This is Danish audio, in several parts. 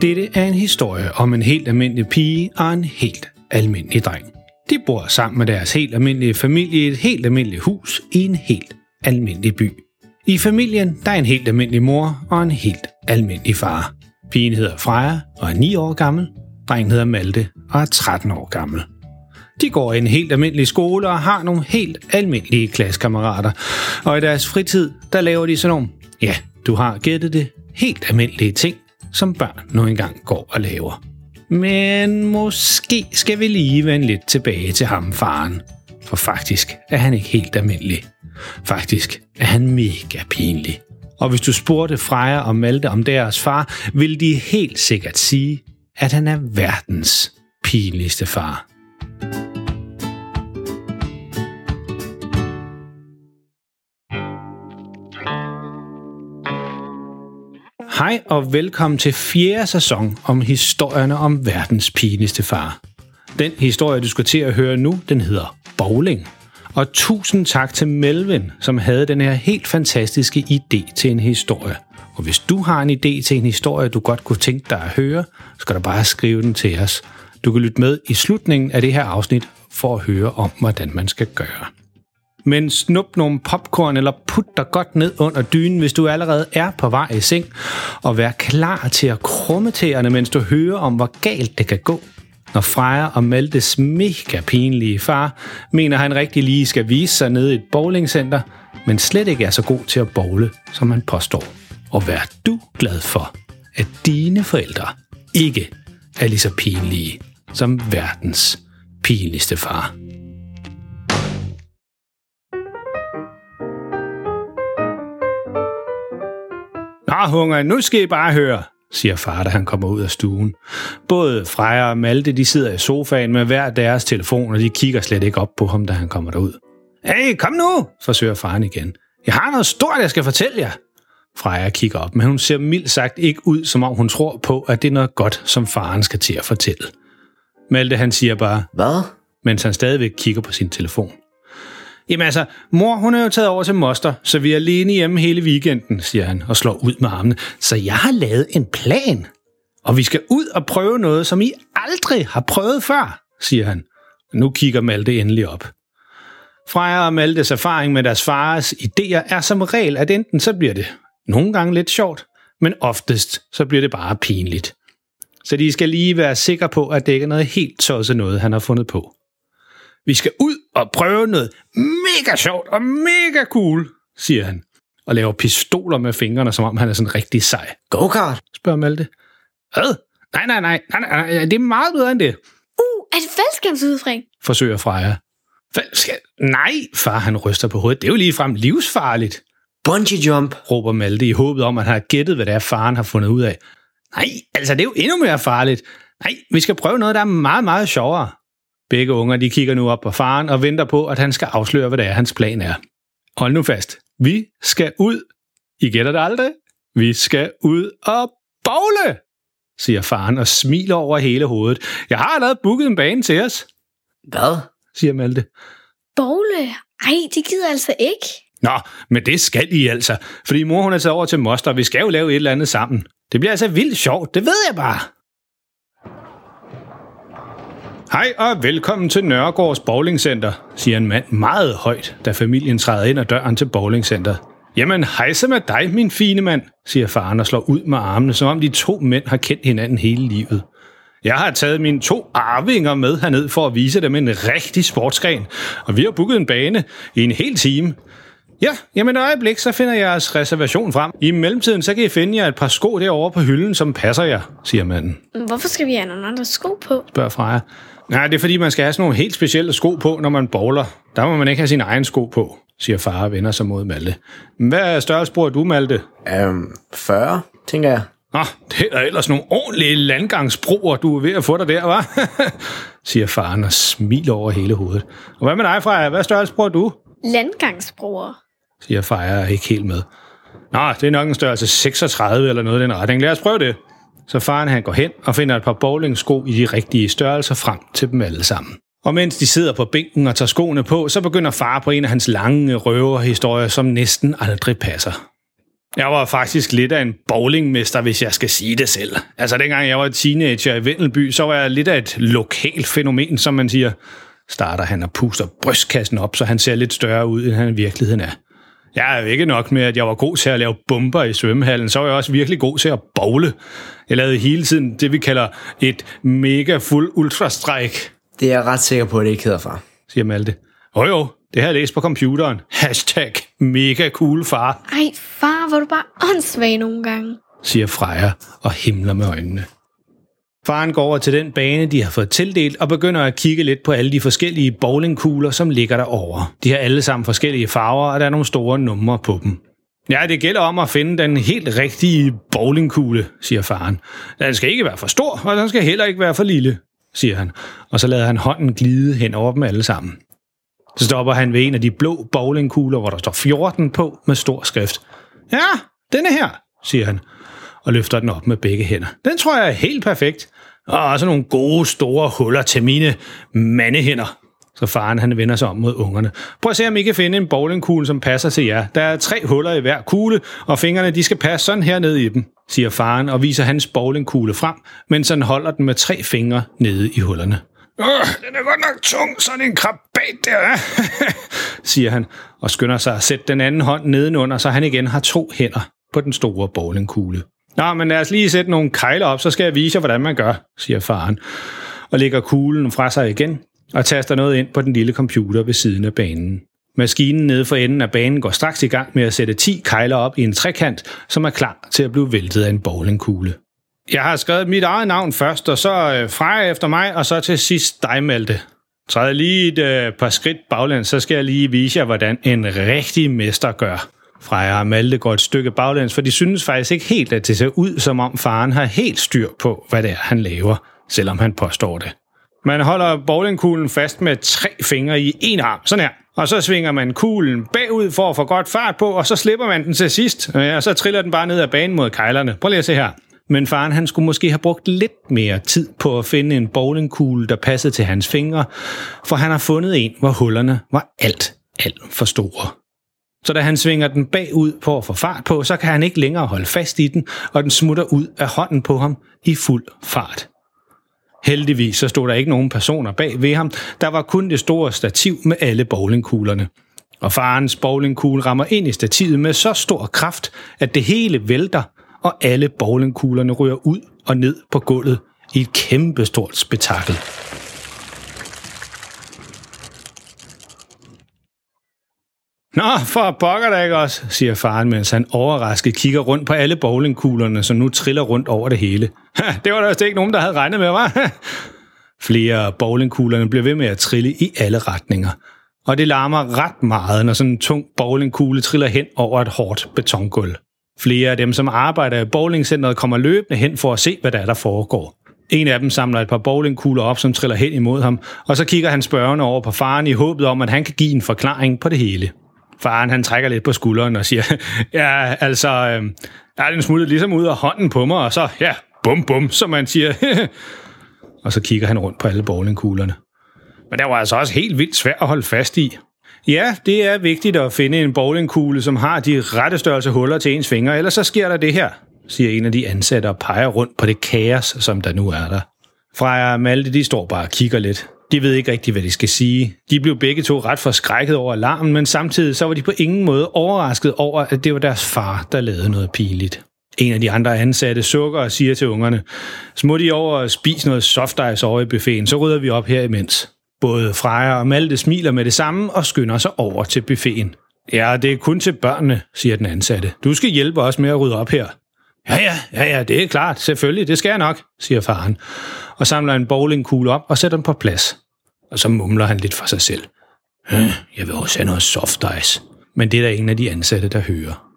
Dette er en historie om en helt almindelig pige og en helt almindelig dreng. De bor sammen med deres helt almindelige familie i et helt almindeligt hus i en helt almindelig by. I familien der er en helt almindelig mor og en helt almindelig far. Pigen hedder Freja og er 9 år gammel. Drengen hedder Malte og er 13 år gammel. De går i en helt almindelig skole og har nogle helt almindelige klassekammerater. Og i deres fritid, der laver de sådan nogle, ja, du har gættet det, helt almindelige ting, som børn nu engang går og laver. Men måske skal vi lige vende lidt tilbage til ham, faren. For faktisk er han ikke helt almindelig. Faktisk er han mega pinlig. Og hvis du spurgte Freja og Malte om deres far, ville de helt sikkert sige, at han er verdens pinligste far. Hej og velkommen til fjerde sæson om historierne om verdens pinligste far. Den historie, du skal til at høre nu, den hedder Bowling. Og tusind tak til Melvin, som havde den her helt fantastiske idé til en historie. Og hvis du har en idé til en historie, du godt kunne tænke dig at høre, så skal du bare skrive den til os. Du kan lytte med i slutningen af det her afsnit for at høre om, hvordan man skal gøre. Men snup nogle popcorn eller put dig godt ned under dynen, hvis du allerede er på vej i seng, og vær klar til at krumme tæerne, mens du hører om, hvor galt det kan gå. Når Freja og Maltes mega pinlige far mener, han rigtig lige skal vise sig nede i et bowlingcenter, men slet ikke er så god til at bowle, som han påstår. Og vær du glad for, at dine forældre ikke er lige så pinlige som verdens pinligste far. Hunger, nu skal I bare høre, siger far, da han kommer ud af stuen. Både Freja og Malte, de sidder i sofaen med hver deres telefon, og de kigger slet ikke op på ham, da han kommer derud. Hey, kom nu, forsøger faren igen. Jeg har noget stort, jeg skal fortælle jer. Freja kigger op, men hun ser mildt sagt ikke ud, som om hun tror på, at det er noget godt, som faren skal til at fortælle. Malte han siger bare, Hvad? mens han stadigvæk kigger på sin telefon. Jamen altså, mor hun er jo taget over til moster, så vi er alene hjemme hele weekenden, siger han og slår ud med armene. Så jeg har lavet en plan. Og vi skal ud og prøve noget, som I aldrig har prøvet før, siger han. Nu kigger Malte endelig op. Freja og Maltes erfaring med deres fars idéer er som regel, at enten så bliver det nogle gange lidt sjovt, men oftest så bliver det bare pinligt. Så de skal lige være sikre på, at det ikke er noget helt tosset noget, han har fundet på. Vi skal ud og prøve noget mega sjovt og mega cool, siger han. Og laver pistoler med fingrene, som om han er sådan rigtig sej. Go-kart? Spørger Malte. Hvad? Nej, nej, nej, nej, nej, nej, det er meget bedre end det, Uh, er det faldskærmsudfring? forsøger Freja. Skal... Nej, far, han ryster på hovedet. Det er jo ligefrem livsfarligt, Bungee jump? råber Malte i håbet om, at han har gættet, hvad det er, faren har fundet ud af. Nej, altså det er jo endnu mere farligt. Nej, vi skal prøve noget, der er meget, meget sjovere. Begge unger de kigger nu op på faren og venter på, at han skal afsløre, hvad det er, hans plan er. Hold nu fast. Vi skal ud. I gætter det aldrig. Vi skal ud og bowle, siger faren og smiler over hele hovedet. Jeg har allerede booket en bane til os, Hvad? siger Malte. Bogle? Ej, det gider altså ikke. Nå, men det skal I altså, fordi mor hun er taget over til moster, og vi skal jo lave et eller andet sammen. Det bliver altså vildt sjovt, det ved jeg bare. Hej og velkommen til Nørregårds Bowlingcenter, siger en mand meget højt, da familien træder ind ad døren til bowlingcenter. Jamen, hejse med dig, min fine mand, siger faren og slår ud med armene, som om de to mænd har kendt hinanden hele livet. Jeg har taget mine to arvinger med herned for at vise dem en rigtig sportsgren, og vi har booket en bane i en hel time. Ja, jamen et øjeblik, så finder jeg jeres reservation frem. I mellemtiden, så kan I finde jer et par sko derovre på hylden, som passer jer, siger manden, Hvorfor skal vi have nogle andre sko på? spørger Freja. Nej, det er fordi, man skal have sådan nogle helt specielle sko på, når man bowler. Der må man ikke have sin egen sko på, siger far og vender sig mod Malte. Hvad størrelse bruger du, Malte? Um, 40, tænker jeg. Nå, det er ellers nogle ordentlige landgangsbroer, du er ved at få dig der, hva'? siger faren og smiler over hele hovedet. Og hvad med dig, Freja? Hvad størrelse bruger du? Landgangsbroer. siger Freja ikke helt med. Nå, det er nok en størrelse 36 eller noget i den retning. Lad os prøve det. Så faren han går hen og finder et par bowlingsko i de rigtige størrelser frem til dem alle sammen. Og mens de sidder på bænken og tager skoene på, så begynder far på en af hans lange røverhistorier, som næsten aldrig passer. Jeg var faktisk lidt af en bowlingmester, hvis jeg skal sige det selv. Altså, dengang jeg var teenager i Vendelby, så var jeg lidt af et lokalt fænomen, som man siger. Starter han og puster brystkassen op, så han ser lidt større ud, end han i virkeligheden er. Jeg er jo ikke nok med, at jeg var god til at lave bomber i svømmehallen, så var jeg også virkelig god til at bowle. Jeg lavede hele tiden det, vi kalder et mega fuld ultrastræk, Det er jeg ret sikker på, at det ikke hedder, far. siger Malte. Jo jo, det har jeg læst på computeren. Hashtag mega cool far, Ej, far, hvor du bare åndssvag nogle gange. siger Freja og himler med øjnene. Faren går over til den bane, de har fået tildelt, og begynder at kigge lidt på alle de forskellige bowlingkugler, som ligger derovre. De har alle sammen forskellige farver, og der er nogle store numre på dem. Ja, det gælder om at finde den helt rigtige bowlingkugle, siger faren. Den skal ikke være for stor, og den skal heller ikke være for lille, siger han. Og så lader han hånden glide hen over dem alle sammen. Så stopper han ved en af de blå bowlingkugler, hvor der står 14 på med stor skrift. Ja, denne her, siger han, og løfter den op med begge hænder. Den tror jeg er helt perfekt. Og også nogle gode, store huller til mine mandehænder. Så faren han vender sig om mod ungerne. Prøv at se, om I kan finde en bowlingkugle, som passer til jer. Der er tre huller i hver kugle, og fingrene de skal passe sådan her ned i dem, siger faren og viser hans bowlingkugle frem, mens han holder den med tre fingre nede i hullerne. Øh, den er godt nok tung, sådan en krabat der, siger han, og skynder sig at sætte den anden hånd nedenunder, så han igen har to hænder på den store bowlingkugle. Nå, men lad os lige sætte nogle kejler op, så skal jeg vise jer, hvordan man gør, siger faren, og lægger kuglen fra sig igen og taster noget ind på den lille computer ved siden af banen. Maskinen nede for enden af banen går straks i gang med at sætte 10 kejler op i en trekant, som er klar til at blive væltet af en bowlingkugle. Jeg har skrevet mit eget navn først, og så øh, Freja efter mig, og så til sidst dig, Malte. Træd lige et øh, par skridt baglæns, så skal jeg lige vise jer, hvordan en rigtig mester gør. Freja og Malte går et stykke baglæns, for de synes faktisk ikke helt, at det ser ud, som om faren har helt styr på, hvad det er, han laver, selvom han påstår det. Man holder bowlingkuglen fast med tre fingre i en arm, sådan her. Og så svinger man kuglen bagud for at få godt fart på, og så slipper man den til sidst. Ja, og så triller den bare ned ad banen mod kejlerne. Prøv lige at se her. Men faren han skulle måske have brugt lidt mere tid på at finde en bowlingkugle, der passede til hans fingre, for han har fundet en, hvor hullerne var alt, alt for store. Så da han svinger den bagud på at få fart på, så kan han ikke længere holde fast i den, og den smutter ud af hånden på ham i fuld fart. Heldigvis så stod der ikke nogen personer bag ved ham. Der var kun det store stativ med alle bowlingkuglerne. Og farens bowlingkugle rammer ind i stativet med så stor kraft, at det hele vælter, og alle bowlingkuglerne ryger ud og ned på gulvet i et kæmpestort spektakel. Nå, for pokker da ikke også, siger faren, mens han overrasket kigger rundt på alle bowlingkuglerne, som nu triller rundt over det hele. Ha, det var der også ikke nogen, der havde regnet med, var? Flere af bowlingkuglerne bliver ved med at trille i alle retninger. Og det larmer ret meget, når sådan en tung bowlingkugle triller hen over et hårdt betongulv. Flere af dem, som arbejder i bowlingcenteret, kommer løbende hen for at se, hvad der er, der foregår. En af dem samler et par bowlingkugler op, som triller hen imod ham, og så kigger han spørgende over på faren i håbet om, at han kan give en forklaring på det hele. Faren han trækker lidt på skulderen og siger, ja, altså, øh, er den smuttet ligesom ud af hånden på mig, og så, ja, bum bum, som man siger. og så kigger han rundt på alle bowlingkuglerne. Men der var altså også helt vildt svært at holde fast i. Ja, det er vigtigt at finde en bowlingkugle, som har de rette størrelse huller til ens fingre, ellers så sker der det her, siger en af de ansatte og peger rundt på det kaos, som der nu er der. Freja og Malte, de står bare og kigger lidt. De ved ikke rigtigt, hvad de skal sige. De blev begge to ret forskrækket over alarmen, men samtidig så var de på ingen måde overrasket over, at det var deres far, der lavede noget pinligt. En af de andre ansatte sukker og siger til ungerne, smut I over og spis noget soft ice over i buffeten, så rydder vi op her imens. Både Freja og Malte smiler med det samme og skynder sig over til buffeten. Ja, det er kun til børnene, siger den ansatte. Du skal hjælpe os med at rydde op her. Ja, ja, ja, ja, det er klart. Selvfølgelig, det skal jeg nok, siger faren. Og samler en bowlingkugle op og sætter den på plads. Og så mumler han lidt for sig selv. Hm, jeg vil også have noget soft ice. Men det er der ingen af de ansatte, der hører.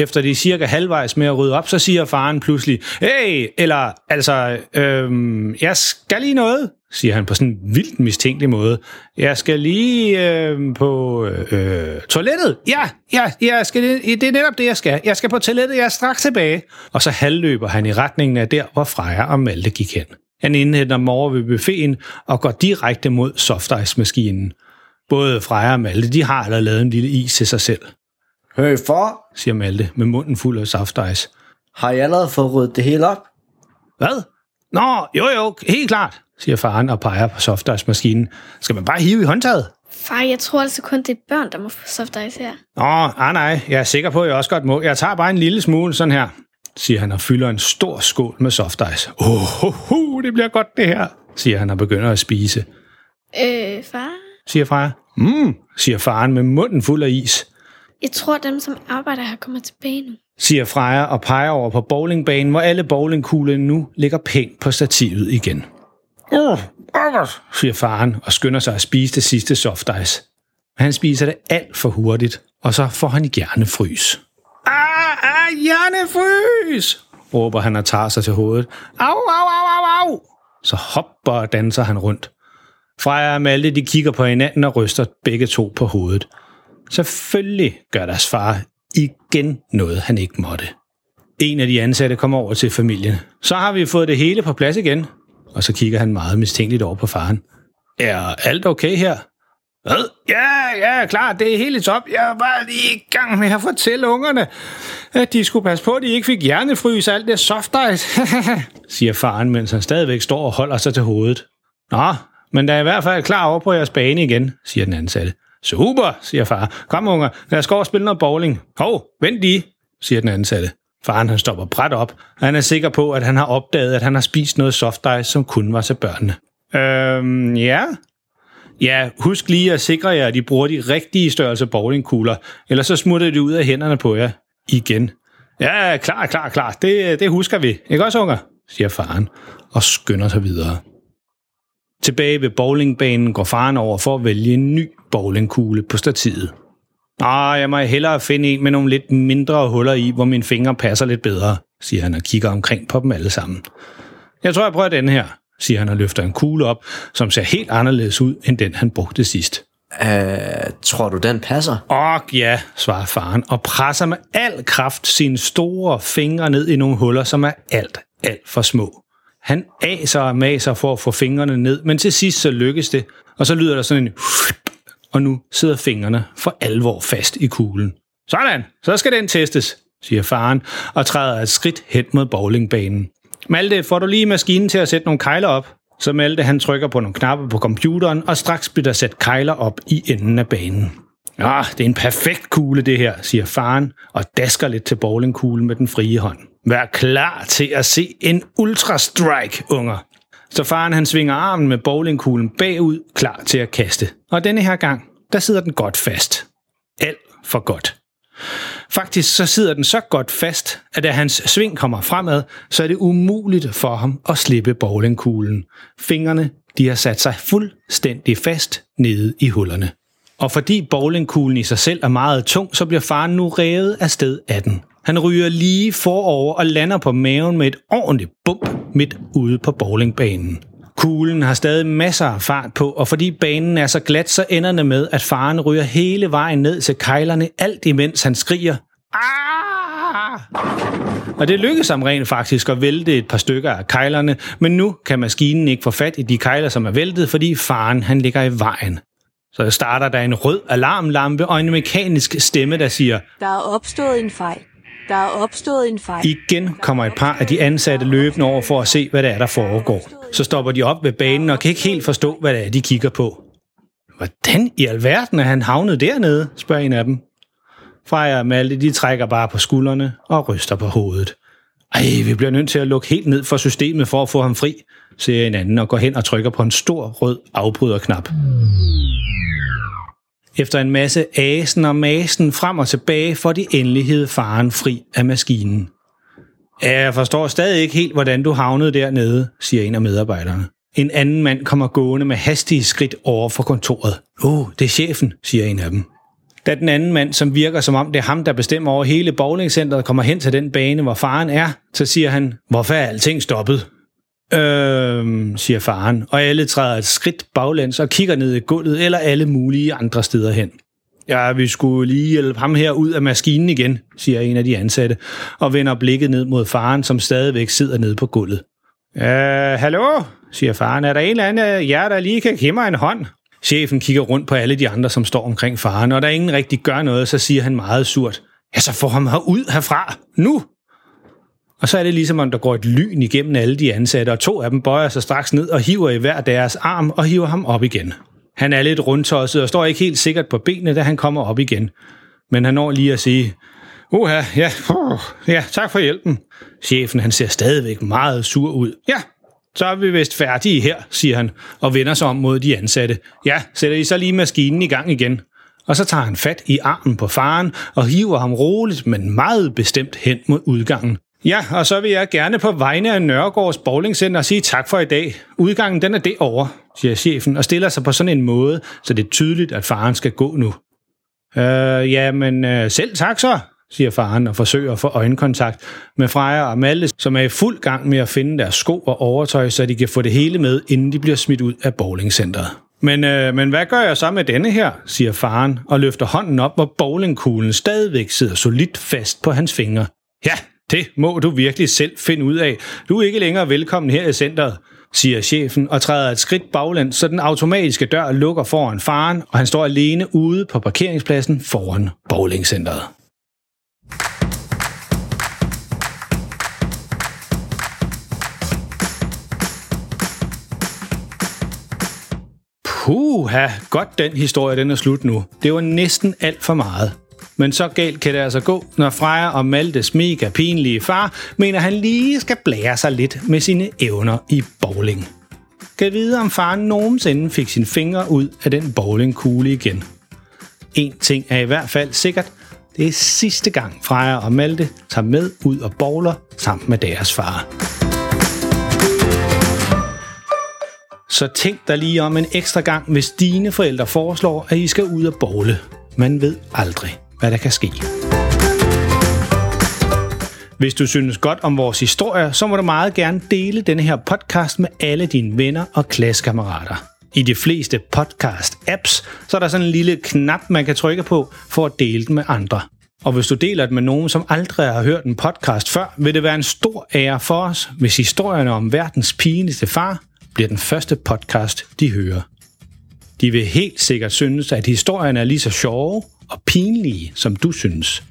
Efter de er cirka halvvejs med at rydde op, så siger faren pludselig, hey, eller altså, øhm, jeg skal lige noget, siger han på sådan en vildt mistænkelig måde. Jeg skal lige øh, på øh, toilettet. Ja, ja, jeg skal, det er netop det, jeg skal. Jeg skal på toilettet, jeg er straks tilbage. Og så halvløber han i retningen af der, hvor Freja og Malte gik hen. Han indhenter dem over ved buffeten og går direkte mod softice-maskinen. Både Freja og Malte, de har allerede lavet en lille is til sig selv. Høj far, siger Malte med munden fuld af saftice. har jeg allerede fået ryddet det hele op? Hvad? Nå, jo jo, helt klart, siger faren og peger på softice-maskinen. Skal man bare hive i håndtaget? Far, jeg tror altså kun, det er børn, der må få soft ice her. Nå, ah, nej, jeg er sikker på, at jeg også godt må. Jeg tager bare en lille smule sådan her, siger han og fylder en stor skål med softice. Åh, oh, ho, ho, det bliver godt det her, siger han og begynder at spise. Øh, far? Siger Freja. Mm, siger faren med munden fuld af is. Jeg tror, dem, som arbejder her, kommer tilbage nu. siger Freja og peger over på bowlingbanen, hvor alle bowlingkuglerne nu ligger pænt på stativet igen. Uh, Albert, siger faren og skynder sig at spise det sidste soft ice. Men han spiser det alt for hurtigt, og så får han hjernefrys. Ah, ah, hjernefrys, råber han og tager sig til hovedet. Au, au, au, au, au. Så hopper og danser han rundt. Freja og Malte, de kigger på hinanden og ryster begge to på hovedet. Selvfølgelig gør deres far igen noget, han ikke måtte. En af de ansatte kommer over til familien. Så har vi fået det hele på plads igen. Og så kigger han meget mistænkeligt over på faren. Er alt okay her? Hvad? Ja, ja, klart, det er helt i top. Jeg var lige i gang med at fortælle ungerne, at de skulle passe på, at de ikke fik hjernefrys af alt det soft ice, siger faren, mens han stadigvæk står og holder sig til hovedet. Nå, men der er i hvert fald klar over på jeres bane igen, siger den ansatte. Super, siger far. Kom unger, lad os gå og spille noget bowling. Hov, vent lige, siger den ansatte. Faren han stopper bræt op, og han er sikker på, at han har opdaget, at han har spist noget softice, som kun var til børnene. Øhm, ja. Ja, husk lige at sikre jer, at I bruger de rigtige størrelse bowlingkugler, ellers så smutter det ud af hænderne på jer igen. Ja, klar, klar, klar. Det, det husker vi. Ikke også, unger? siger faren, og skynder sig videre. Tilbage ved bowlingbanen går faren over for at vælge en ny bowlingkugle på stativet. Ah, jeg må hellere finde en med nogle lidt mindre huller i, hvor mine fingre passer lidt bedre, siger han og kigger omkring på dem alle sammen. Jeg tror, jeg prøver den her, siger han og løfter en kugle op, som ser helt anderledes ud, end den han brugte sidst. Øh, tror du, den passer? Og ja, svarer faren, og presser med al kraft sine store fingre ned i nogle huller, som er alt, alt for små. Han aser og maser for at få fingrene ned, men til sidst så lykkes det, og så lyder der sådan en og nu sidder fingrene for alvor fast i kuglen. Sådan, så skal den testes, siger faren og træder et skridt hen mod bowlingbanen. Malte, får du lige maskinen til at sætte nogle kejler op? Så Malte han trykker på nogle knapper på computeren, og straks bliver der sat kejler op i enden af banen. Ja, det er en perfekt kugle det her, siger faren og dasker lidt til bowlingkuglen med den frie hånd. Vær klar til at se en ultra strike, unger. Så faren han svinger armen med bowlingkuglen bagud, klar til at kaste. Og denne her gang, der sidder den godt fast. Alt for godt. Faktisk så sidder den så godt fast, at da hans sving kommer fremad, så er det umuligt for ham at slippe bowlingkuglen. Fingrene, de har sat sig fuldstændig fast nede i hullerne. Og fordi bowlingkuglen i sig selv er meget tung, så bliver faren nu revet af sted af den. Han ryger lige forover og lander på maven med et ordentligt bump midt ude på bowlingbanen. Kuglen har stadig masser af fart på, og fordi banen er så glat, så ender det med, at faren ryger hele vejen ned til kejlerne, alt imens han skriger Ah! Og det lykkedes ham rent faktisk at vælte et par stykker af kejlerne, men nu kan maskinen ikke få fat i de kejler, som er væltet, fordi faren han ligger i vejen. Så starter der en rød alarmlampe og en mekanisk stemme, der siger, Der er opstået en fejl. Der er opstået en fejl. Igen kommer et par af de ansatte løbende over for at se, hvad der er, der foregår. Så stopper de op ved banen og kan ikke helt forstå, hvad det er, de kigger på. Hvordan i alverden er han havnet dernede, spørger en af dem. Freja og Malte, de trækker bare på skuldrene og ryster på hovedet. Ej, vi bliver nødt til at lukke helt ned for systemet for at få ham fri, siger en anden og går hen og trykker på en stor rød afbryderknap. Efter en masse asen og masen frem og tilbage får de endelig hed faren fri af maskinen. Ja, jeg forstår stadig ikke helt, hvordan du havnede dernede, siger en af medarbejderne. En anden mand kommer gående med hastige skridt over for kontoret. Åh, oh, det er chefen, siger en af dem. Da den anden mand, som virker som om det er ham, der bestemmer over hele bowlingcenteret, kommer hen til den bane, hvor faren er, så siger han, hvorfor er alting stoppet? Øhm, siger faren, og alle træder et skridt baglæns og kigger ned i gulvet eller alle mulige andre steder hen. Ja, vi skulle lige hjælpe ham her ud af maskinen igen, siger en af de ansatte, og vender blikket ned mod faren, som stadigvæk sidder nede på gulvet. Øh, hallo, siger faren, er der en eller anden af jer, der lige kan give mig en hånd? Chefen kigger rundt på alle de andre, som står omkring faren, og der ingen rigtig gør noget, så siger han meget surt. Ja, så får ham herud herfra. Nu! Og så er det ligesom, om der går et lyn igennem alle de ansatte, og to af dem bøjer sig straks ned og hiver i hver deres arm og hiver ham op igen. Han er lidt rundtosset og står ikke helt sikkert på benene, da han kommer op igen. Men han når lige at sige, Uha, ja, uh, ja, tak for hjælpen. Chefen, han ser stadigvæk meget sur ud. Ja, så er vi vist færdige her, siger han, og vender sig om mod de ansatte. Ja, sætter I så lige maskinen i gang igen. Og så tager han fat i armen på faren og hiver ham roligt, men meget bestemt hen mod udgangen. Ja, og så vil jeg gerne på vegne af Nørregårds Bowlingcenter sige tak for i dag. Udgangen den er det over, siger chefen, og stiller sig på sådan en måde, så det er tydeligt, at faren skal gå nu. Øh, ja, men øh, selv tak så, siger faren og forsøger at få øjenkontakt med Freja og Malte, som er i fuld gang med at finde deres sko og overtøj, så de kan få det hele med, inden de bliver smidt ud af bowlingcenteret. Men, øh, men hvad gør jeg så med denne her, siger faren og løfter hånden op, hvor bowlingkuglen stadigvæk sidder solidt fast på hans fingre. Ja, det må du virkelig selv finde ud af. Du er ikke længere velkommen her i centret, siger chefen og træder et skridt baglæns, så den automatiske dør lukker foran faren, og han står alene ude på parkeringspladsen foran bowlingcentret. Puha, godt den historie, den er slut nu. Det var næsten alt for meget. Men så galt kan det altså gå, når Freja og Maltes mega pinlige far mener, han lige skal blære sig lidt med sine evner i bowling. Kan vide, om faren nogensinde fik sin fingre ud af den bowlingkugle igen. En ting er i hvert fald sikkert. Det er sidste gang Freja og Malte tager med ud og bowler sammen med deres far. Så tænk dig lige om en ekstra gang, hvis dine forældre foreslår, at I skal ud og bowle. Man ved aldrig, hvad der kan ske. Hvis du synes godt om vores historie, så må du meget gerne dele denne her podcast med alle dine venner og klassekammerater. I de fleste podcast-apps, så er der sådan en lille knap, man kan trykke på for at dele den med andre. Og hvis du deler det med nogen, som aldrig har hørt en podcast før, vil det være en stor ære for os, hvis historierne om verdens pinligste far bliver den første podcast, de hører. De vil helt sikkert synes, at historien er lige så sjove og pinlige, som du synes.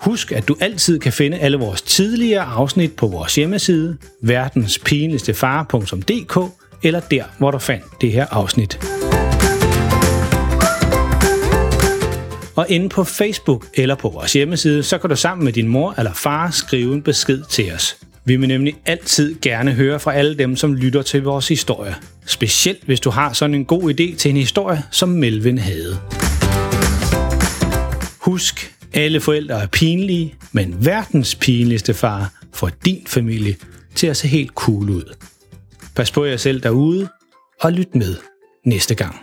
Husk, at du altid kan finde alle vores tidligere afsnit på vores hjemmeside, verdenspinligstefare.dk, eller der, hvor du fandt det her afsnit. Og inde på Facebook eller på vores hjemmeside, så kan du sammen med din mor eller far skrive en besked til os. Vi vil nemlig altid gerne høre fra alle dem, som lytter til vores historie. Specielt hvis du har sådan en god idé til en historie, som Melvin havde. Husk, alle forældre er pinlige, men verdens pinligste far får din familie til at se helt cool ud. Pas på jer selv derude, og lyt med næste gang.